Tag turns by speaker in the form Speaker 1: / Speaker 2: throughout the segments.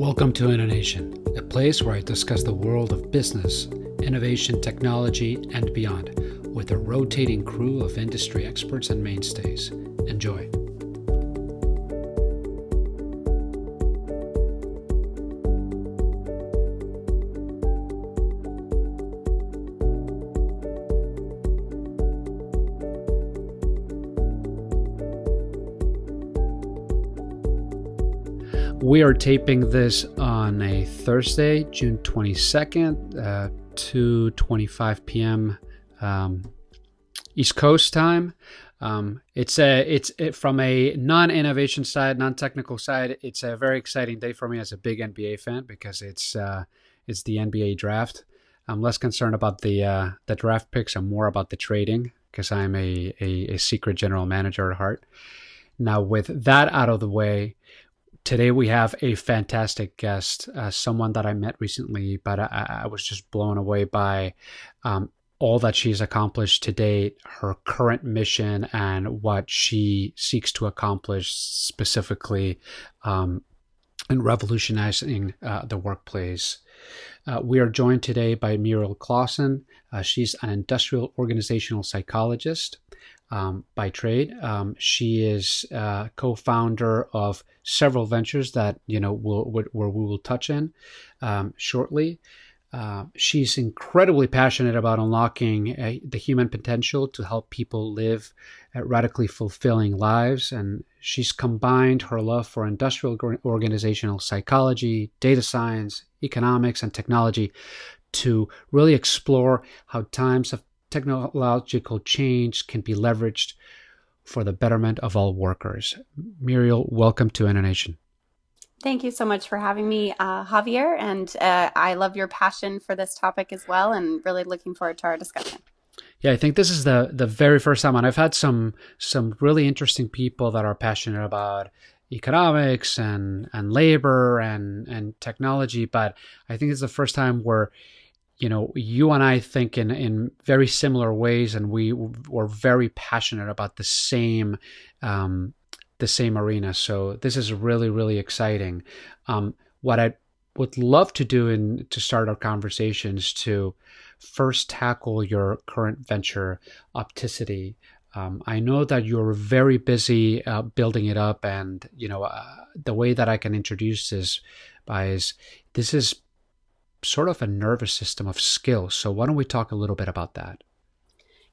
Speaker 1: Welcome to Innovation, a place where I discuss the world of business, innovation, technology, and beyond with a rotating crew of industry experts and mainstays. Enjoy. Are taping this on a Thursday, June 22nd, uh, 2:25 p.m. Um, East Coast time. Um, it's a it's it, from a non-innovation side, non-technical side. It's a very exciting day for me as a big NBA fan because it's uh, it's the NBA draft. I'm less concerned about the uh, the draft picks. I'm more about the trading because I'm a, a, a secret general manager at heart. Now, with that out of the way, today we have a fantastic guest, uh, someone that I met recently, but I, I was just blown away by um, all that she's accomplished to date, her current mission, and what she seeks to accomplish specifically um, in revolutionizing uh, the workplace. Uh, we are joined today by Muriel Clauson. Uh, she's an industrial organizational psychologist um, by trade. Um, she is uh, co-founder of several ventures that you know will, where we will touch in um, shortly. Uh, she's incredibly passionate about unlocking uh, the human potential to help people live radically fulfilling lives. And she's combined her love for industrial organizational psychology, data science, economics, and technology to really explore how times of technological change can be leveraged for the betterment of all workers. Muriel, welcome to Innovation.
Speaker 2: Thank you so much for having me, uh, Javier. And uh, I love your passion for this topic as well, and really looking forward to our discussion.
Speaker 1: Yeah, I think this is the the very first time, and I've had some some really interesting people that are passionate about economics and and labor and and technology, but I think it's the first time where you know, you and I think in, in very similar ways, and we were very passionate about the same um, the same arena. So this is really really exciting. Um, what I would love to do in to start our conversations to first tackle your current venture, Oppticity. Um, I know that you're very busy uh, building it up, and you know uh, the way that I can introduce this by is this is sort of a nervous system of skills. So, why don't we talk a little bit about that?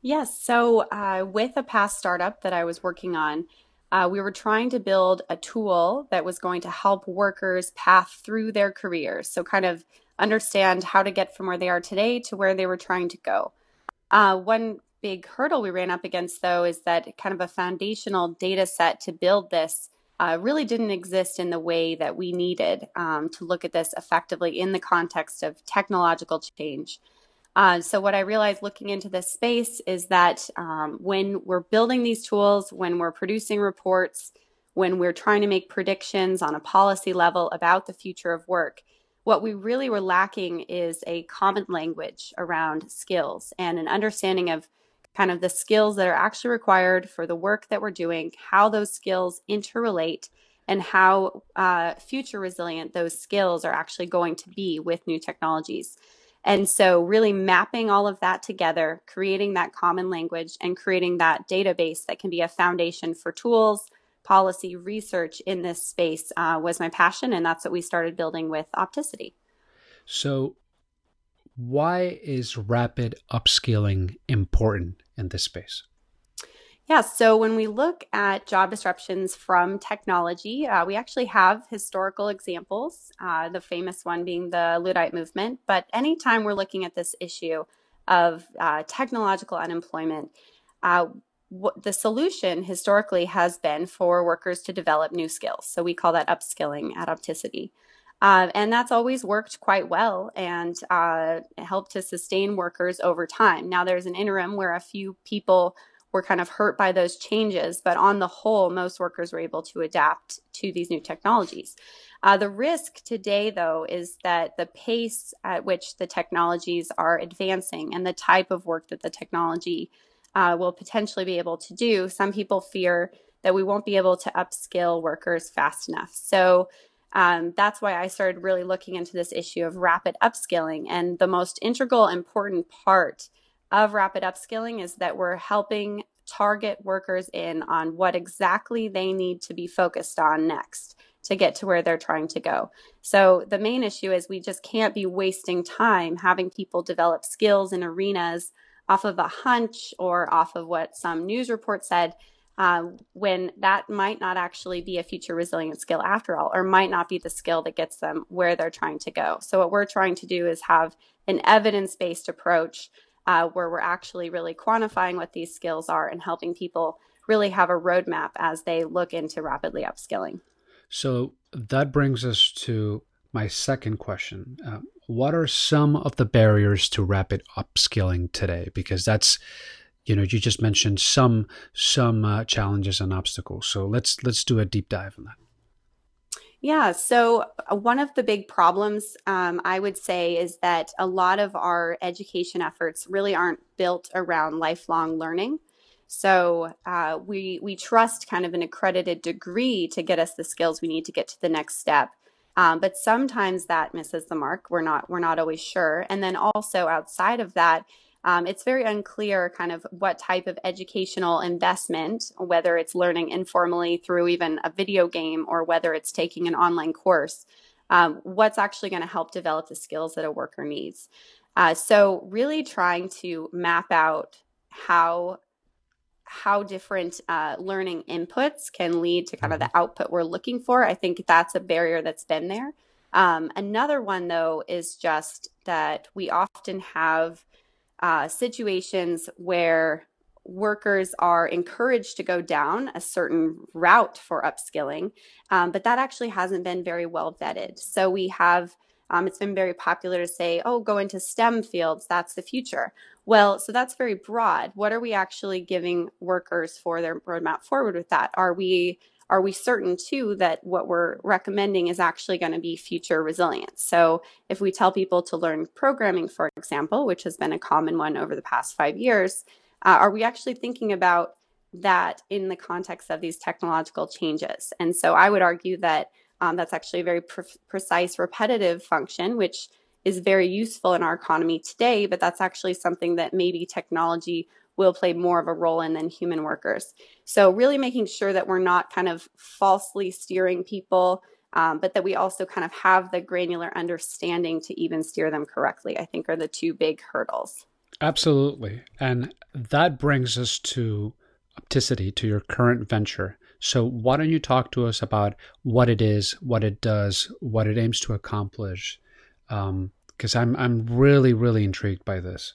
Speaker 2: Yes. So, uh, with a past startup that I was working on, uh, we were trying to build a tool that was going to help workers path through their careers. So, kind of understand how to get from where they are today to where they were trying to go. Uh, one big hurdle we ran up against, though, is that kind of a foundational data set to build this uh, really didn't exist in the way that we needed um, to look at this effectively in the context of technological change. Uh, so, what I realized looking into this space is that um, when we're building these tools, when we're producing reports, when we're trying to make predictions on a policy level about the future of work, what we really were lacking is a common language around skills and an understanding of kind of the skills that are actually required for the work that we're doing, how those skills interrelate, and how uh, future resilient those skills are actually going to be with new technologies. And so, really mapping all of that together, creating that common language, and creating that database that can be a foundation for tools, policy, research in this space uh, was my passion. And that's what we started building with Oppticity.
Speaker 1: So, why is rapid upskilling important in this space?
Speaker 2: Yeah, so when we look at job disruptions from technology, uh, we actually have historical examples, uh, the famous one being the Luddite movement. But anytime we're looking at this issue of uh, technological unemployment, uh, the solution historically has been for workers to develop new skills. So we call that upskilling at Oppticity. Uh, and that's always worked quite well and uh, helped to sustain workers over time. Now, there's an interim where a few people were kind of hurt by those changes, but on the whole, most workers were able to adapt to these new technologies. Uh, the risk today, though, is that the pace at which the technologies are advancing and the type of work that the technology uh, will potentially be able to do, some people fear that we won't be able to upskill workers fast enough. So, um, that's why I started really looking into this issue of rapid upskilling. And the most integral, important part of rapid upskilling is that we're helping target workers in on what exactly they need to be focused on next to get to where they're trying to go. So the main issue is we just can't be wasting time having people develop skills in arenas off of a hunch or off of what some news report said uh, when that might not actually be a future resilient skill after all, or might not be the skill that gets them where they're trying to go. So, what we're trying to do is have an evidence based approach uh, where we're actually really quantifying what these skills are and helping people really have a roadmap as they look into rapidly upskilling.
Speaker 1: So, that brings us to my second question. Uh, what are some of the barriers to rapid upskilling today? Because that's you know you just mentioned some some uh, challenges and obstacles. So let's let's do a deep dive on that.
Speaker 2: Yeah. So uh, one of the big problems um, i would say is that a lot of our education efforts really aren't built around lifelong learning. So uh, we we trust kind of an accredited degree to get us the skills we need to get to the next step. Um, but sometimes that misses the mark. We're not we're not always sure. And then also outside of that um, it's very unclear kind of what type of educational investment, whether it's learning informally through even a video game or whether it's taking an online course, um, what's actually going to help develop the skills that a worker needs. Uh, so really trying to map out how how different uh, learning inputs can lead to kind of the mm-hmm. output we're looking for. I think that's a barrier that's been there. Um, another one, though, is just that we often have uh, situations where workers are encouraged to go down a certain route for upskilling, um, but that actually hasn't been very well vetted. So we have, um, it's been very popular to say, oh, go into STEM fields, that's the future. Well, so that's very broad. What are we actually giving workers for their roadmap forward with that? Are we are we certain too that what we're recommending is actually going to be future resilience? So if we tell people to learn programming, for example, which has been a common one over the past five years, uh, are we actually thinking about that in the context of these technological changes? And so I would argue that um, that's actually a very pre- precise repetitive function, which is very useful in our economy today, but that's actually something that maybe technology will play more of a role in than human workers. So, really making sure that we're not kind of falsely steering people, um, but that we also kind of have the granular understanding to even steer them correctly, I think are the two big hurdles.
Speaker 1: Absolutely. And that brings us to Oppticity, to your current venture. So, why don't you talk to us about what it is, what it does, what it aims to accomplish? Because um, I'm I'm really really intrigued by this.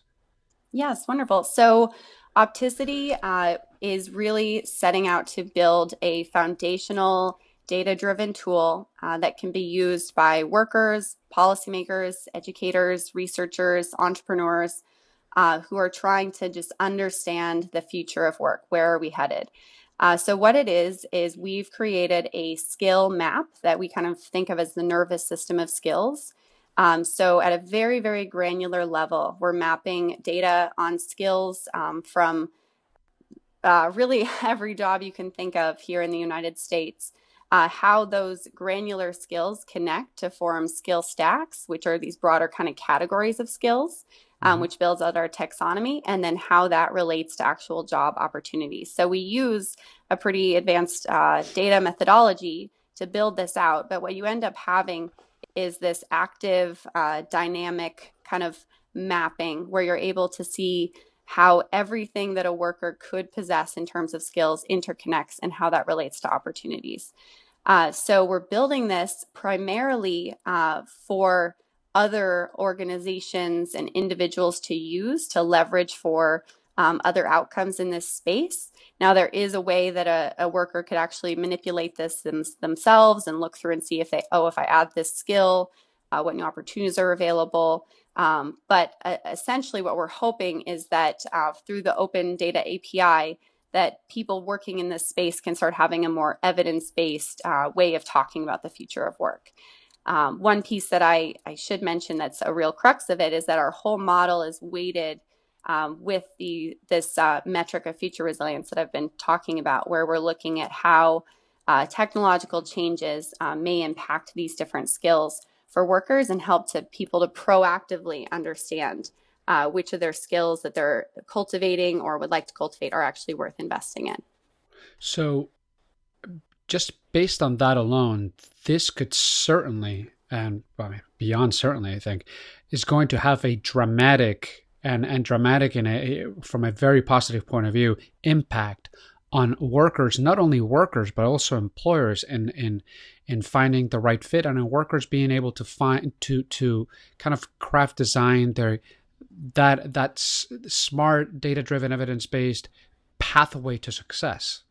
Speaker 2: Yes, wonderful. So, Oppticity uh, is really setting out to build a foundational data driven tool uh, that can be used by workers, policymakers, educators, researchers, entrepreneurs uh, who are trying to just understand the future of work. Where are we headed? Uh, so, what it is, is we've created a skill map that we kind of think of as the nervous system of skills. Um, so, at a very, very granular level, we're mapping data on skills um, from uh, really every job you can think of here in the United States. Uh, how those granular skills connect to form skill stacks, which are these broader kind of categories of skills, um, mm-hmm. which builds out our taxonomy, and then how that relates to actual job opportunities. So we use a pretty advanced uh, data methodology to build this out. But what you end up having is this active, uh, dynamic kind of mapping where you're able to see how everything that a worker could possess in terms of skills interconnects and how that relates to opportunities. Uh, so we're building this primarily uh, for other organizations and individuals to use to leverage for um, other outcomes in this space. Now, there is a way that a, a worker could actually manipulate this them, themselves and look through and see if they, oh, if I add this skill, uh, what new opportunities are available. Um, but uh, essentially, what we're hoping is that uh, through the Open Data API, that people working in this space can start having a more evidence-based uh, way of talking about the future of work. Um, one piece that I, I should mention that's a real crux of it is that our whole model is weighted um, with the this uh, metric of future resilience that I've been talking about, where we're looking at how uh, technological changes uh, may impact these different skills for workers and help to people to proactively understand uh, which of their skills that they're cultivating or would like to cultivate are actually worth investing in.
Speaker 1: So, just based on that alone, this could certainly, and mean, beyond certainly, I think, is going to have a dramatic and and dramatic in a from a very positive point of view impact on workers, not only workers but also employers in in in finding the right fit and in workers being able to find to to kind of craft design their that that smart data driven evidence based pathway to success.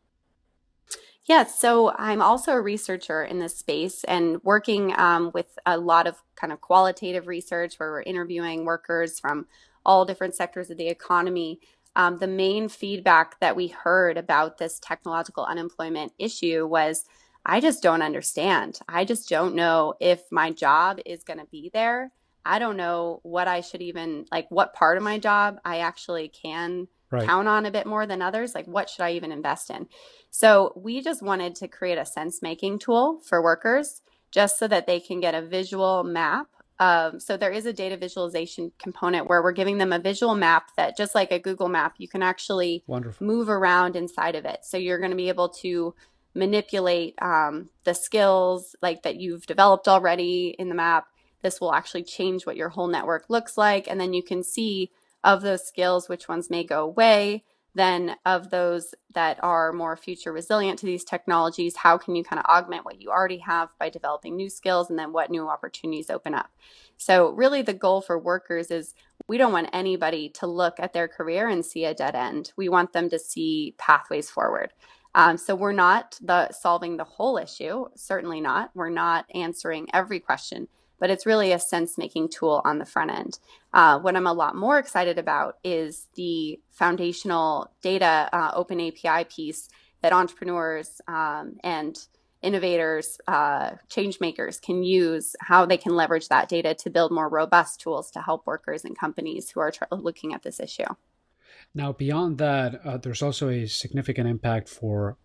Speaker 2: Yes, so I'm also a researcher in this space and working um, with a lot of kind of qualitative research where we're interviewing workers from all different sectors of the economy um, the main feedback that we heard about this technological unemployment issue was I just don't understand. I just don't know if my job is going to be there. I don't know what I should even like, what part of my job I actually can right. count on a bit more than others. Like, what should I even invest in? So, we just wanted to create a sense making tool for workers just so that they can get a visual map um, so there is a data visualization component where we're giving them a visual map that just like a Google map, you can actually Wonderful. move around inside of it. So you're going to be able to manipulate um, the skills like that you've developed already in the map. This will actually change what your whole network looks like. And then you can see of those skills, which ones may go away, then of those that are more future resilient to these technologies how can you kind of augment what you already have by developing new skills and then what new opportunities open up? So really the goal for workers is we don't want anybody to look at their career and see a dead end. We want them to see pathways forward. Um, so we're not the solving the whole issue certainly not. We're not answering every question but it's really a sense making tool on the front end. Uh, what I'm a lot more excited about is the foundational data uh, open API piece that entrepreneurs um, and innovators, uh, change makers can use, how they can leverage that data to build more robust tools to help workers and companies who are tr- looking at this issue.
Speaker 1: Now, beyond that, uh, there's also a significant impact for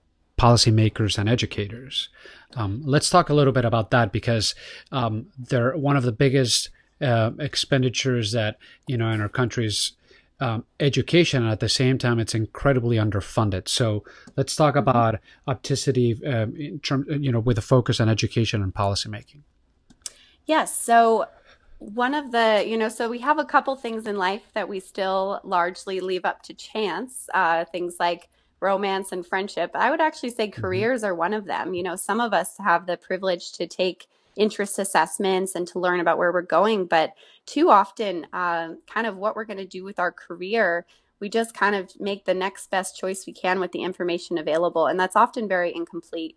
Speaker 1: policymakers and educators. Um, let's talk a little bit about that because um, they're one of the biggest uh, expenditures that you know in our country's um, education, and at the same time, it's incredibly underfunded. So let's talk about Oppticity um, in terms, you know, with a focus on education and policymaking.
Speaker 2: Yes. So one of the you know so we have a couple things in life that we still largely leave up to chance uh, things like romance and friendship. I would actually say mm-hmm. careers are one of them. You know, some of us have the privilege to take interest assessments and to learn about where we're going, but too often, uh, kind of what we're going to do with our career, we just kind of make the next best choice we can with the information available, and that's often very incomplete.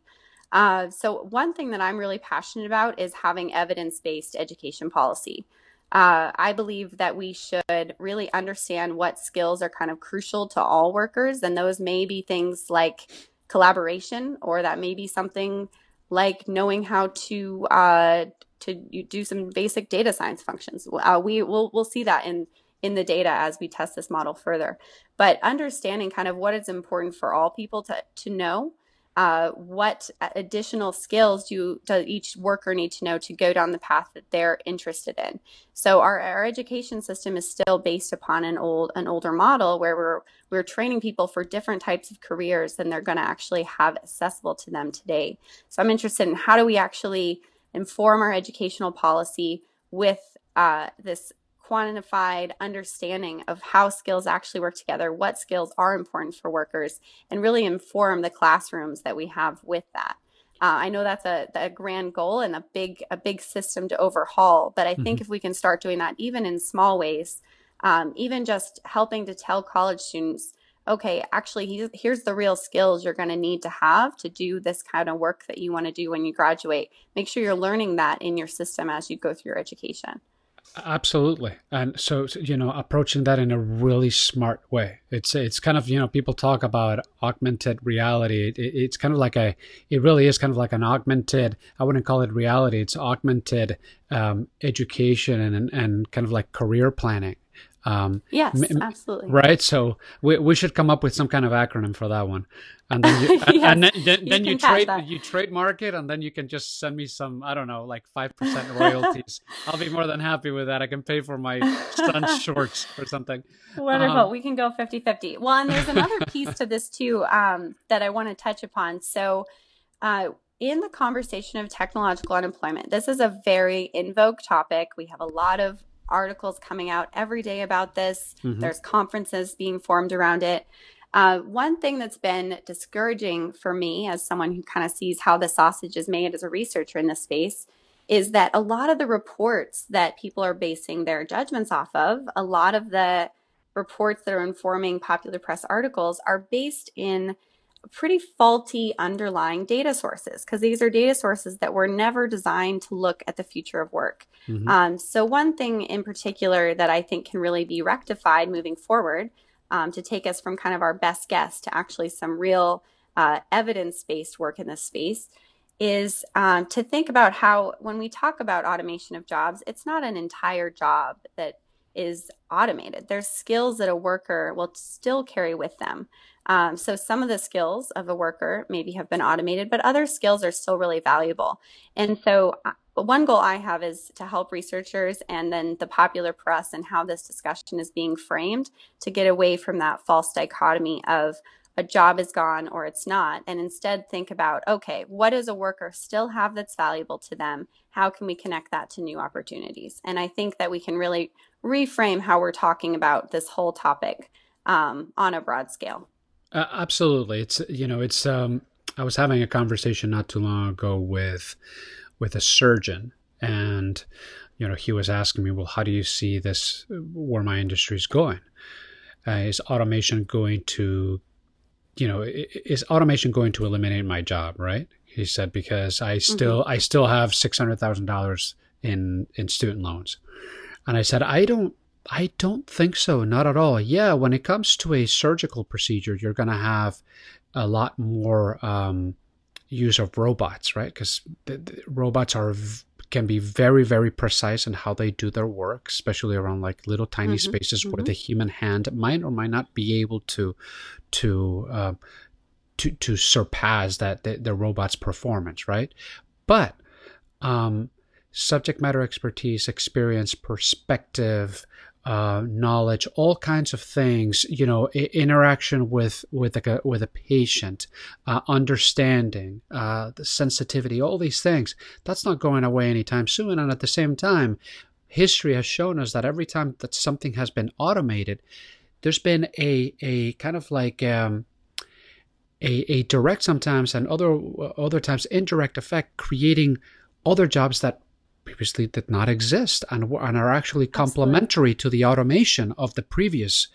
Speaker 2: Uh, so, one thing that I'm really passionate about is having evidence based education policy. Uh, I believe that we should really understand what skills are kind of crucial to all workers, and those may be things like collaboration, or that may be something like knowing how to uh, to do some basic data science functions. Uh, we will we'll see that in in the data as we test this model further. But understanding kind of what is important for all people to to know uh, what additional skills do does each worker need to know to go down the path that they're interested in? So our, our education system is still based upon an old an older model where we're we're training people for different types of careers than they're going to actually have accessible to them today. So i'm interested in how do we actually inform our educational policy with uh, this quantified understanding of how skills actually work together, what skills are important for workers, and really inform the classrooms that we have with that. Uh, I know that's a, a, grand goal and a big a big system to overhaul, but I think mm-hmm. if we can start doing that, even in small ways, um, even just helping to tell college students, okay, actually, here's the real skills you're going to need to have to do this kind of work that you want to do when you graduate. Make sure you're learning that in your system as you go through your education.
Speaker 1: Absolutely, and so you know, approaching that in a really smart way. It's it's kind of you know, people talk about augmented reality. It, it's kind of like a, it really is kind of like an augmented. I wouldn't call it reality. It's augmented um, education and and kind of like career planning.
Speaker 2: Um, yes, absolutely.
Speaker 1: Right. So we, we should come up with some kind of acronym for that one. And then you, yes, and then, then, then you, you trade that. you trademark it, and then you can just send me some I don't know like five percent royalties. I'll be more than happy with that. I can pay for my son's shorts or something.
Speaker 2: Wonderful. Um, we can go 50-50. Well, and there's another piece to this too um, that I want to touch upon. So. Uh, in the conversation of technological unemployment, this is a very in vogue topic. We have a lot of articles coming out every day about this. Mm-hmm. There's conferences being formed around it. Uh, one thing that's been discouraging for me as someone who kind of sees how the sausage is made as a researcher in this space is that a lot of the reports that people are basing their judgments off of, a lot of the reports that are informing popular press articles are based in pretty faulty underlying data sources because these are data sources that were never designed to look at the future of work. Mm-hmm. Um, so, one thing in particular that I think can really be rectified moving forward um, to take us from kind of our best guess to actually some real uh, evidence based work in this space is um, to think about how, when we talk about automation of jobs, it's not an entire job that is automated. There's skills that a worker will still carry with them. Um, so some of the skills of a worker maybe have been automated, but other skills are still really valuable. And so uh, one goal I have is to help researchers and then the popular press and how this discussion is being framed to get away from that false dichotomy of a job is gone or it's not, and instead think about okay, what does a worker still have that's valuable to them? How can we connect that to new opportunities? And I think that we can really reframe how we're talking about this whole topic um, on a broad scale.
Speaker 1: Uh, absolutely. It's you know, it's um I was having a conversation not too long ago with with a surgeon and you know, he was asking me, "Well, how do you see this where my industry is going? Uh, is automation going to you know, is automation going to eliminate my job, right?" He said because I still mm-hmm. I still have $600,000 in in student loans. And I said, "I don't I don't think so, not at all. Yeah, when it comes to a surgical procedure, you're going to have a lot more um, use of robots, right? Because robots are can be very very precise in how they do their work, especially around like little tiny mm-hmm. spaces mm-hmm. where the human hand might or might not be able to to uh, to to surpass that the, the robot's performance, right? But um, subject matter expertise, experience, perspective, uh, knowledge, all kinds of things. You know, I- interaction with with a with a patient, uh, understanding, uh, the sensitivity, all these things. That's not going away anytime soon. And at the same time, history has shown us that every time that something has been automated, there's been a a kind of like um, a, a direct sometimes and other other times indirect effect creating other jobs that previously did not exist and, and are actually complementary to the automation of the previous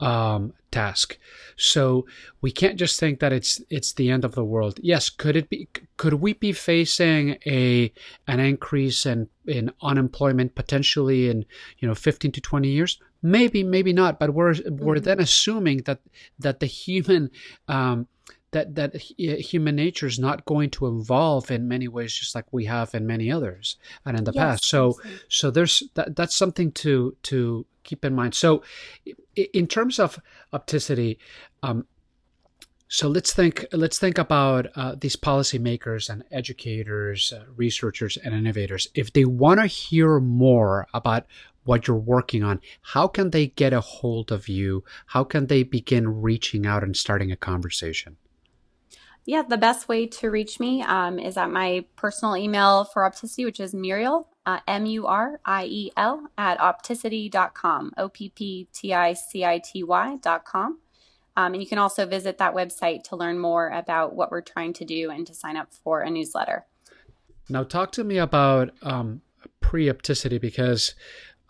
Speaker 1: um, task. So we can't just think that it's it's the end of the world. Yes, could it be? Could we be facing a an increase in in unemployment potentially in you know 15 to 20 years? Maybe, maybe not. But we're we're mm-hmm. then assuming that that the human um, that that human nature is not going to evolve in many ways just like we have in many others and in the yes, past. So absolutely. so there's that that's something to to keep in mind. So in terms of oppticity um, so let's think let's think about uh, these policymakers and educators uh, researchers and innovators. If they want to hear more about what you're working on how can they get a hold of you? How can they begin reaching out and starting a conversation
Speaker 2: yeah, the best way to reach me um, is at my personal email for Oppticity, which is Muriel, uh, M U R I E L, at oppticity.com, O P P T I C I T Y.com. Um, and you can also visit that website to learn more about what we're trying to do and to sign up for a newsletter.
Speaker 1: Now, talk to me about um, pre oppticity because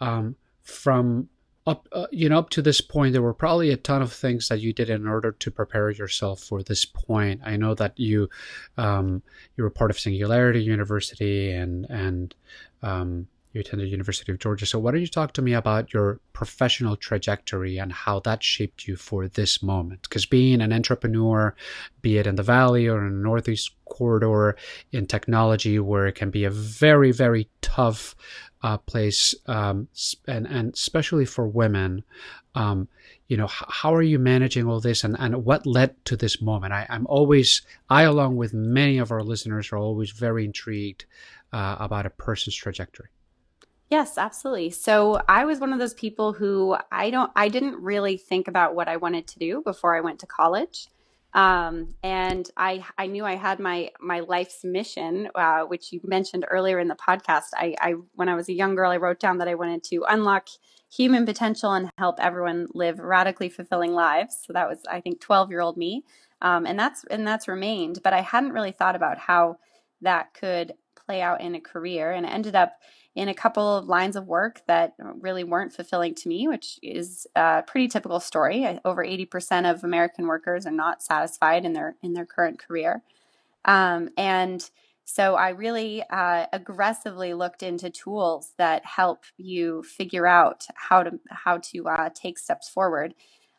Speaker 1: um, from up uh, you know up to this point there were probably a ton of things that you did in order to prepare yourself for this point. I know that you um, you were part of singularity university and and um, you attended university of georgia. So why don't you talk to me about your professional trajectory and how that shaped you for this moment? Because being an entrepreneur be it in the valley or in the northeast corridor in technology where it can be a very very tough uh, place, um, and and especially for women. Um, you know, how are you managing all this, and, and what led to this moment? I, I'm always, I along with many of our listeners, are always very intrigued uh, about a person's trajectory.
Speaker 2: Yes, absolutely. So I was one of those people who I don't, I didn't really think about what I wanted to do before I went to college. Um, and I, I knew I had my, my life's mission, uh, which you mentioned earlier in the podcast. I, I, when I was a young girl, I wrote down that I wanted to unlock human potential and help everyone live radically fulfilling lives. So that was, I think, 12 year old me. Um, and that's, and that's remained, but I hadn't really thought about how that could play out in a career. And it ended up in a couple of lines of work that really weren't fulfilling to me, which is a pretty typical story. Over 80% of American workers are not satisfied in their in their current career. Um, and so I really uh, aggressively looked into tools that help you figure out how to how to uh, take steps forward.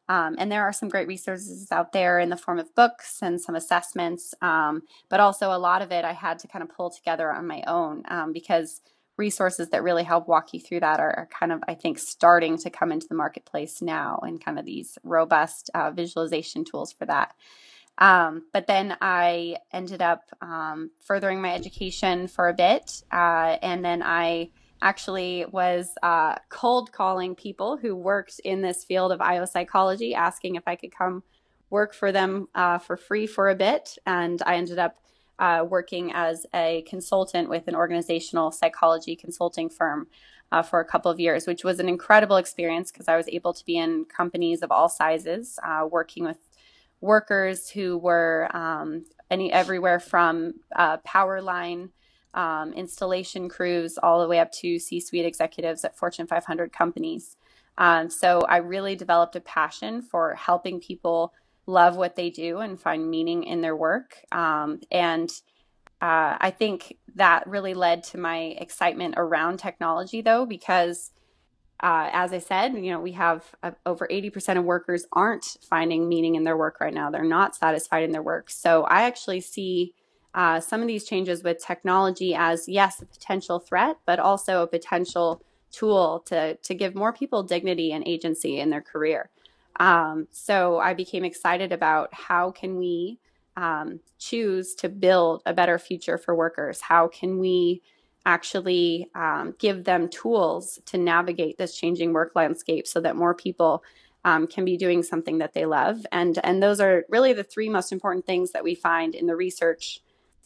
Speaker 2: Um, and there are some great resources out there in the form of books and some assessments, um, but also a lot of it I had to kind of pull together on my own um, because resources that really help walk you through that are, are, kind of, I think, starting to come into the marketplace now and kind of these robust uh, visualization tools for that. Um, but then I ended up um, furthering my education for a bit. Uh, and then I actually was uh, cold calling people who worked in this field of IO psychology, asking if I could come work for them uh, for free for a bit. And I ended up uh, working as a consultant with an organizational psychology consulting firm uh, for a couple of years, which was an incredible experience because I was able to be in companies of all sizes, uh, working with workers who were um, any everywhere from uh, power line um, installation crews all the way up to C-suite executives at Fortune 500 companies. Um, so I really developed a passion for helping people love what they do and find meaning in their work. Um, and uh, I think that really led to my excitement around technology, though, because uh, as I said, you know, we have uh, over 80% of workers aren't finding meaning in their work right now. They're not satisfied in their work. So I actually see uh, some of these changes with technology as, yes, a potential threat, but also a potential tool to, to give more people dignity and agency in their career. Um, so I became excited about how can we um, choose to build a better future for workers? How can we actually um, give them tools to navigate this changing work landscape so that more people um, can be doing something that they love? And and those are really the three most important things that we find in the research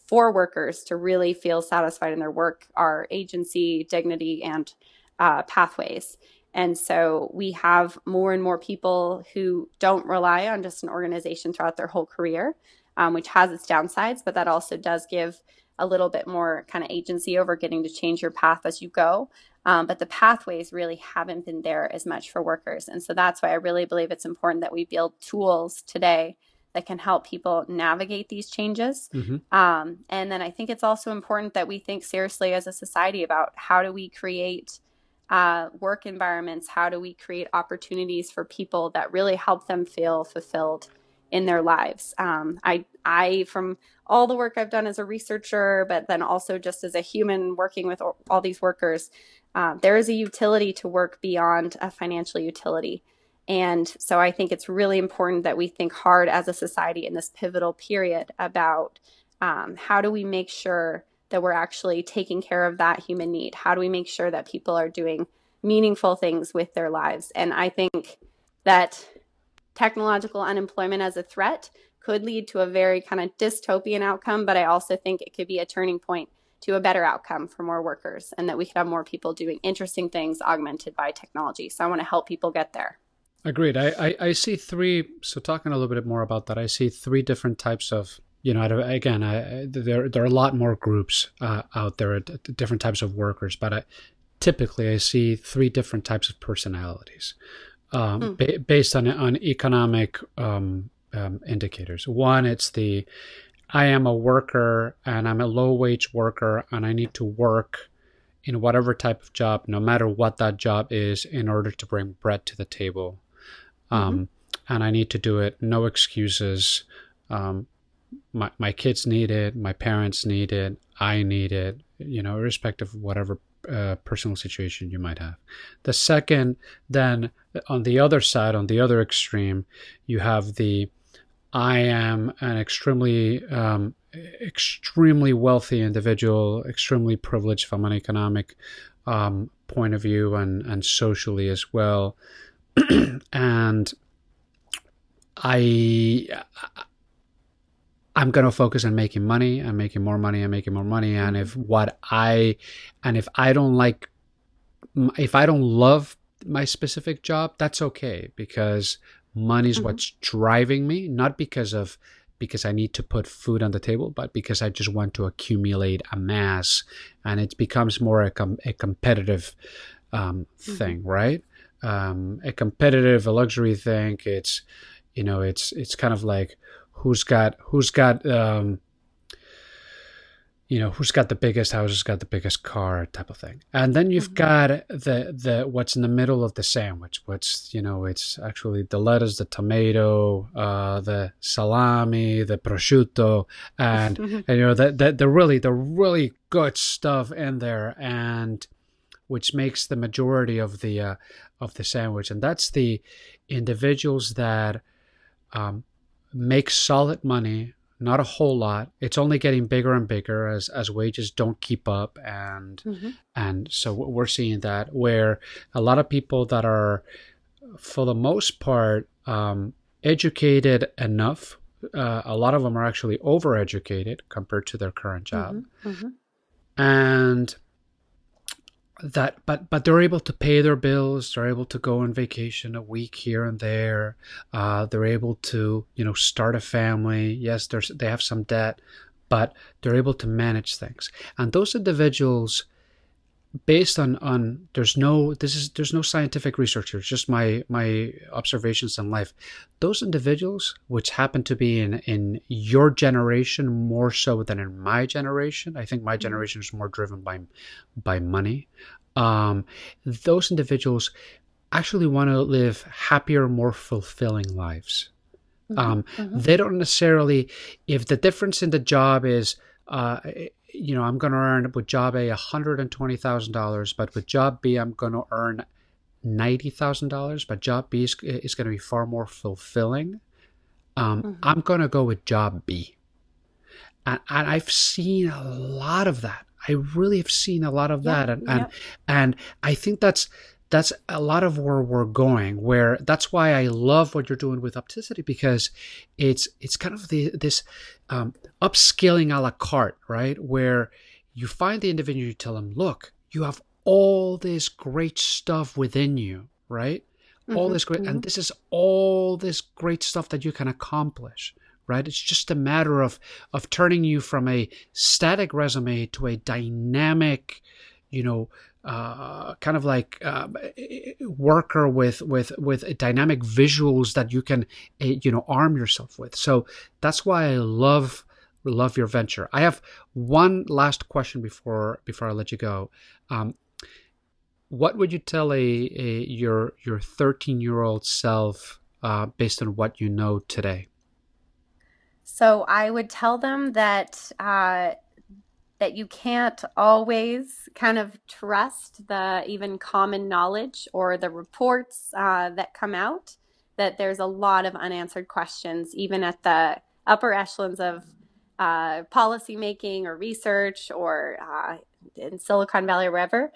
Speaker 2: for workers to really feel satisfied in their work are agency, dignity, and uh, pathways. And so we have more and more people who don't rely on just an organization throughout their whole career, um, which has its downsides, but that also does give a little bit more kind of agency over getting to change your path as you go. Um, but the pathways really haven't been there as much for workers. And so that's why I really believe it's important that we build tools today that can help people navigate these changes. Mm-hmm. Um, and then I think it's also important that we think seriously as a society about how do we create uh, work environments? How do we create opportunities for people that really help them feel fulfilled in their lives? Um, I, I, from all the work I've done as a researcher, but then also just as a human working with all these workers, uh, there is a utility to work beyond a financial utility. And so I think it's really important that we think hard as a society in this pivotal period about um, how do we make sure that we're actually taking care of that human need? How do we make sure that people are doing meaningful things with their lives? And I think that technological unemployment as a threat could lead to a very kind of dystopian outcome, but I also think it could be a turning point to a better outcome for more workers and that we could have more people doing interesting things augmented by technology. So I want to help people get there.
Speaker 1: Agreed. I, I, I see three, so talking a little bit more about that, I see three different types of you know, again, I, there there are a lot more groups uh, out there, different types of workers, but I, typically I see three different types of personalities um, mm. ba- based on on economic um, um, indicators. One, it's the I am a worker and I'm a low wage worker and I need to work in whatever type of job, no matter what that job is, in order to bring bread to the table. Mm-hmm. Um, and I need to do it, no excuses. Um, my, my kids need it, my parents need it, I need it, you know, irrespective of whatever uh, personal situation you might have. The second, then on the other side, on the other extreme, you have the I am an extremely um, extremely wealthy individual, extremely privileged from an economic um, point of view and and socially as well, and I I'm going to focus on making money and making more money and making more money. And if what I, and if I don't like, if I don't love my specific job, that's okay because money's mm-hmm. what's driving me, not because of, because I need to put food on the table, but because I just want to accumulate a mass and it becomes more a, com- a competitive um, mm-hmm. thing, right? Um, a competitive, a luxury thing. It's, you know, it's, it's kind of like, who's got who's got um, you know who's got the biggest house who's got the biggest car type of thing and then you've mm-hmm. got the the what's in the middle of the sandwich what's you know it's actually the lettuce the tomato uh, the salami the prosciutto and, mm-hmm. and you know the, the the really the really good stuff in there and which makes the majority of the uh, of the sandwich and that's the individuals that um, make solid money, not a whole lot. It's only getting bigger and bigger as as wages don't keep up, and mm-hmm. and so we're seeing that where a lot of people that are, for the most part, um, educated enough. Uh, a lot of them are actually overeducated compared to their current job, mm-hmm. Mm-hmm. and that but but they're able to pay their bills they're able to go on vacation a week here and there uh, they're able to you know start a family. Yes there's they have some debt but they're able to manage things. And those individuals based on on there's no this is there's no scientific research here it's just my my observations in life those individuals which happen to be in in your generation more so than in my generation i think my mm-hmm. generation is more driven by by money um those individuals actually want to live happier more fulfilling lives mm-hmm. um mm-hmm. they don't necessarily if the difference in the job is uh, you know, I'm going to earn with job A $120,000, but with job B, I'm going to earn $90,000, but job B is, is going to be far more fulfilling. Um, mm-hmm. I'm going to go with job B. And, and I've seen a lot of that. I really have seen a lot of that. and, and, and I think that's, that's a lot of where we're going where that's why i love what you're doing with oppticity because it's it's kind of the this um, upskilling a la carte right? Where you find the individual you tell them look you have all this great stuff within you right? Mm-hmm, all this great mm-hmm. and this is all this great stuff that you can accomplish right? It's just a matter of of turning you from a static resume to a dynamic you know uh, kind of like uh, worker with with with dynamic visuals that you can eh, you know arm yourself with. So that's why I love love your venture. I have one last question before before I let you go. Um, what would you tell a, a your your 13 year old self uh, based on what you know today?
Speaker 2: So I would tell them that uh, that you can't always kind of trust the even common knowledge or the reports uh, that come out, that there's a lot of unanswered questions, even at the upper echelons of uh, policy making or research or uh, in Silicon Valley or wherever.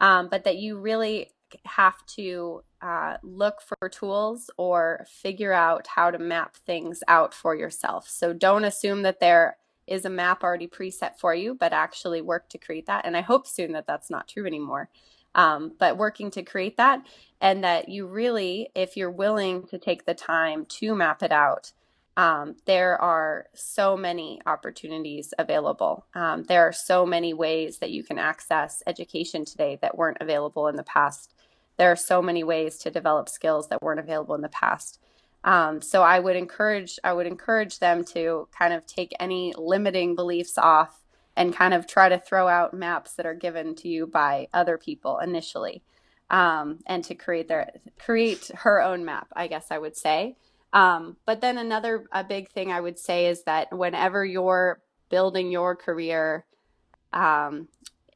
Speaker 2: Um, but that you really have to uh, look for tools or figure out how to map things out for yourself. So don't assume that they're is a map already preset for you, but actually work to create that. And I hope soon that that's not true anymore. Um, but working to create that, and that you really, if you're willing to take the time to map it out, um, there are so many opportunities available. Um, there are so many ways that you can access education today that weren't available in the past. There are so many ways to develop skills that weren't available in the past. Um, so I would encourage I would encourage them to kind of take any limiting beliefs off and kind of try to throw out maps that are given to you by other people initially, um, and to create their create her own map. I guess I would say. Um, but then another a big thing I would say is that whenever you're building your career, um,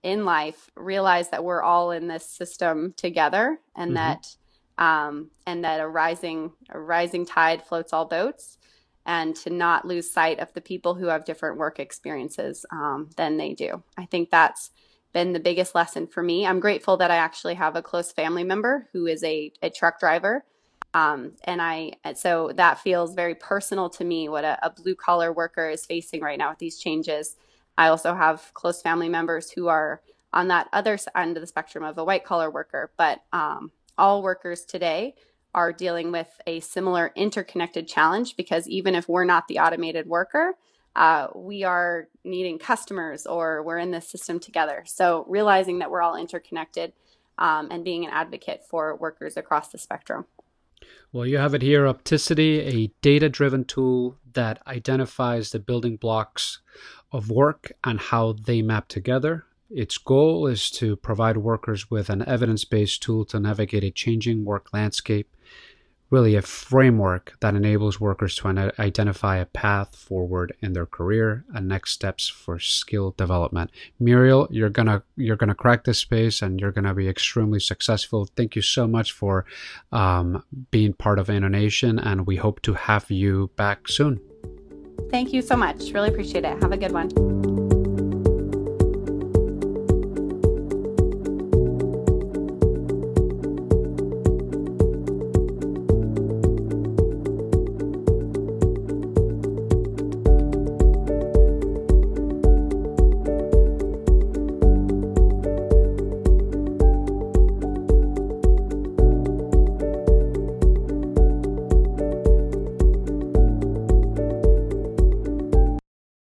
Speaker 2: in life realize that we're all in this system together and mm-hmm. that um, and that a rising a rising tide floats all boats and to not lose sight of the people who have different work experiences um, than they do. I think that's been the biggest lesson for me. I'm grateful that i actually have a close family member who is a, a truck driver. Um, and I, so that feels very personal to me what a, a blue collar worker is facing right now with these changes. I also have close family members who are on that other end of the spectrum of a white collar worker, but um, all workers today are dealing with a similar interconnected challenge because even if we're not the automated worker, uh, we are needing customers or we're in this system together. So realizing that we're all interconnected um, and being an advocate for workers across the spectrum.
Speaker 1: Well, you have it here Oppticity, a data driven tool that identifies the building blocks of work and how they map together. Its goal is to provide workers with an evidence based tool to navigate a changing work landscape really a framework that enables workers to identify a path forward in their career and next steps for skill development. Muriel, you're gonna you're gonna crack this space and you're gonna be extremely successful. Thank you so much for um, being part of InnoNation, and we hope to have you back soon.
Speaker 2: Thank you so much. Really appreciate it. Have a good one.